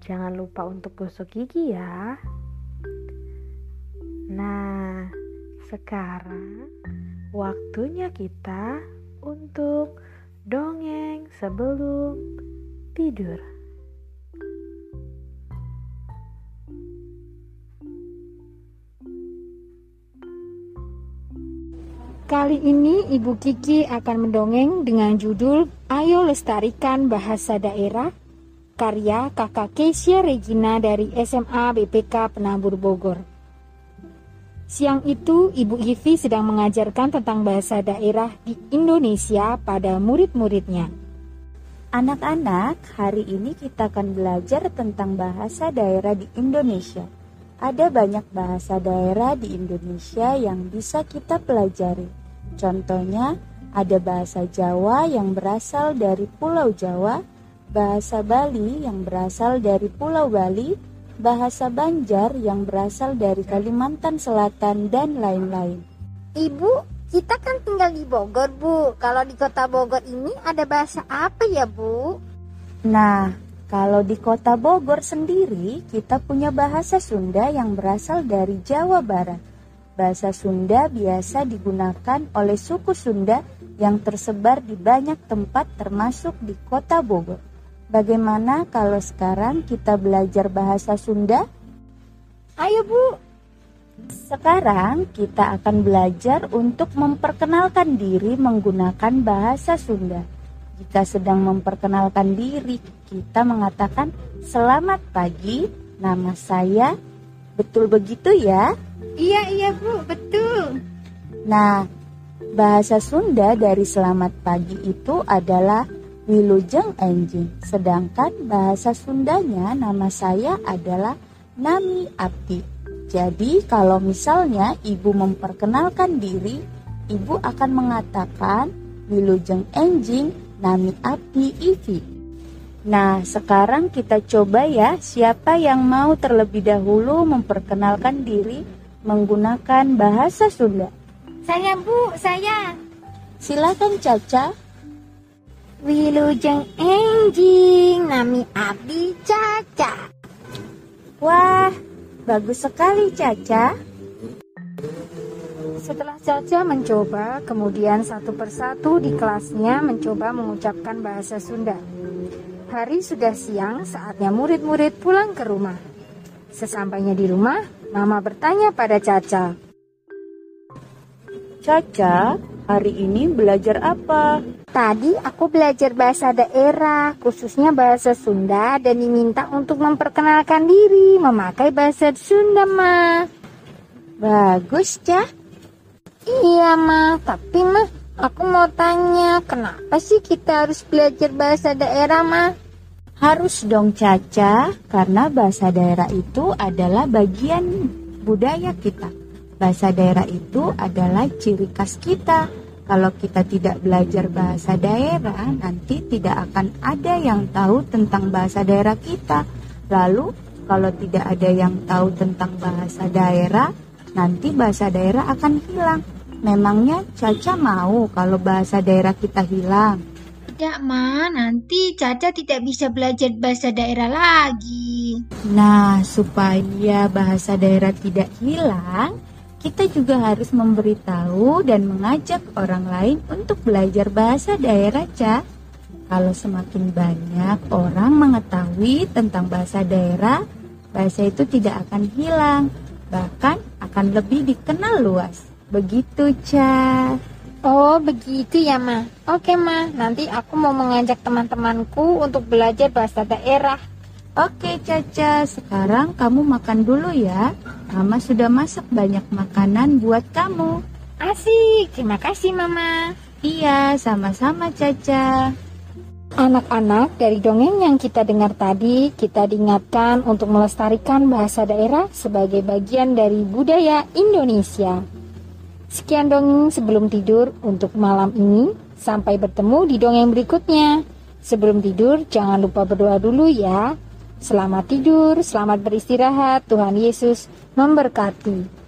Jangan lupa untuk gosok gigi ya. Nah, sekarang waktunya kita untuk dongeng sebelum tidur. Kali ini Ibu Kiki akan mendongeng dengan judul Ayo Lestarikan Bahasa Daerah karya kakak Kesia Regina dari SMA BPK Penabur Bogor. Siang itu, Ibu Ivi sedang mengajarkan tentang bahasa daerah di Indonesia pada murid-muridnya. Anak-anak, hari ini kita akan belajar tentang bahasa daerah di Indonesia. Ada banyak bahasa daerah di Indonesia yang bisa kita pelajari. Contohnya, ada bahasa Jawa yang berasal dari Pulau Jawa, bahasa Bali yang berasal dari Pulau Bali, bahasa Banjar yang berasal dari Kalimantan Selatan, dan lain-lain. Ibu, kita kan tinggal di Bogor, Bu. Kalau di kota Bogor ini ada bahasa apa ya, Bu? Nah, kalau di kota Bogor sendiri, kita punya bahasa Sunda yang berasal dari Jawa Barat. Bahasa Sunda biasa digunakan oleh suku Sunda yang tersebar di banyak tempat termasuk di kota Bogor. Bagaimana kalau sekarang kita belajar bahasa Sunda? Ayo Bu. Sekarang kita akan belajar untuk memperkenalkan diri menggunakan bahasa Sunda. Jika sedang memperkenalkan diri, kita mengatakan selamat pagi, nama saya. Betul begitu ya? Iya, iya Bu, betul. Nah, bahasa Sunda dari selamat pagi itu adalah Wilujeng Enjing. Sedangkan bahasa Sundanya nama saya adalah Nami Abdi. Jadi kalau misalnya ibu memperkenalkan diri, ibu akan mengatakan Wilujeng Enjing Nami Abdi Ivi. Nah, sekarang kita coba ya siapa yang mau terlebih dahulu memperkenalkan diri menggunakan bahasa Sunda. Saya Bu, saya. Silakan Caca. Wilujeng enjing nami abdi Caca. Wah, bagus sekali Caca. Setelah Caca mencoba, kemudian satu persatu di kelasnya mencoba mengucapkan bahasa Sunda. Hari sudah siang, saatnya murid-murid pulang ke rumah. Sesampainya di rumah, Mama bertanya pada Caca. Caca, hari ini belajar apa? Tadi aku belajar bahasa daerah, khususnya bahasa Sunda dan diminta untuk memperkenalkan diri memakai bahasa Sunda, Ma. Bagus, Cah. Iya, Ma. Tapi, Ma, aku mau tanya, kenapa sih kita harus belajar bahasa daerah, Ma? Harus dong, Caca, karena bahasa daerah itu adalah bagian budaya kita. Bahasa daerah itu adalah ciri khas kita kalau kita tidak belajar bahasa daerah, nanti tidak akan ada yang tahu tentang bahasa daerah kita. Lalu, kalau tidak ada yang tahu tentang bahasa daerah, nanti bahasa daerah akan hilang. Memangnya Caca mau kalau bahasa daerah kita hilang? Tidak, Ma. Nanti Caca tidak bisa belajar bahasa daerah lagi. Nah, supaya bahasa daerah tidak hilang, kita juga harus memberitahu dan mengajak orang lain untuk belajar bahasa daerah, Ca. Kalau semakin banyak orang mengetahui tentang bahasa daerah, bahasa itu tidak akan hilang, bahkan akan lebih dikenal luas. Begitu, Ca. Oh, begitu ya, Ma. Oke, Ma. Nanti aku mau mengajak teman-temanku untuk belajar bahasa daerah. Oke Caca, sekarang kamu makan dulu ya. Mama sudah masak banyak makanan buat kamu. Asik, terima kasih Mama. Iya, sama-sama Caca. Anak-anak, dari dongeng yang kita dengar tadi, kita diingatkan untuk melestarikan bahasa daerah sebagai bagian dari budaya Indonesia. Sekian dongeng sebelum tidur untuk malam ini. Sampai bertemu di dongeng berikutnya. Sebelum tidur, jangan lupa berdoa dulu ya. Selamat tidur, selamat beristirahat. Tuhan Yesus memberkati.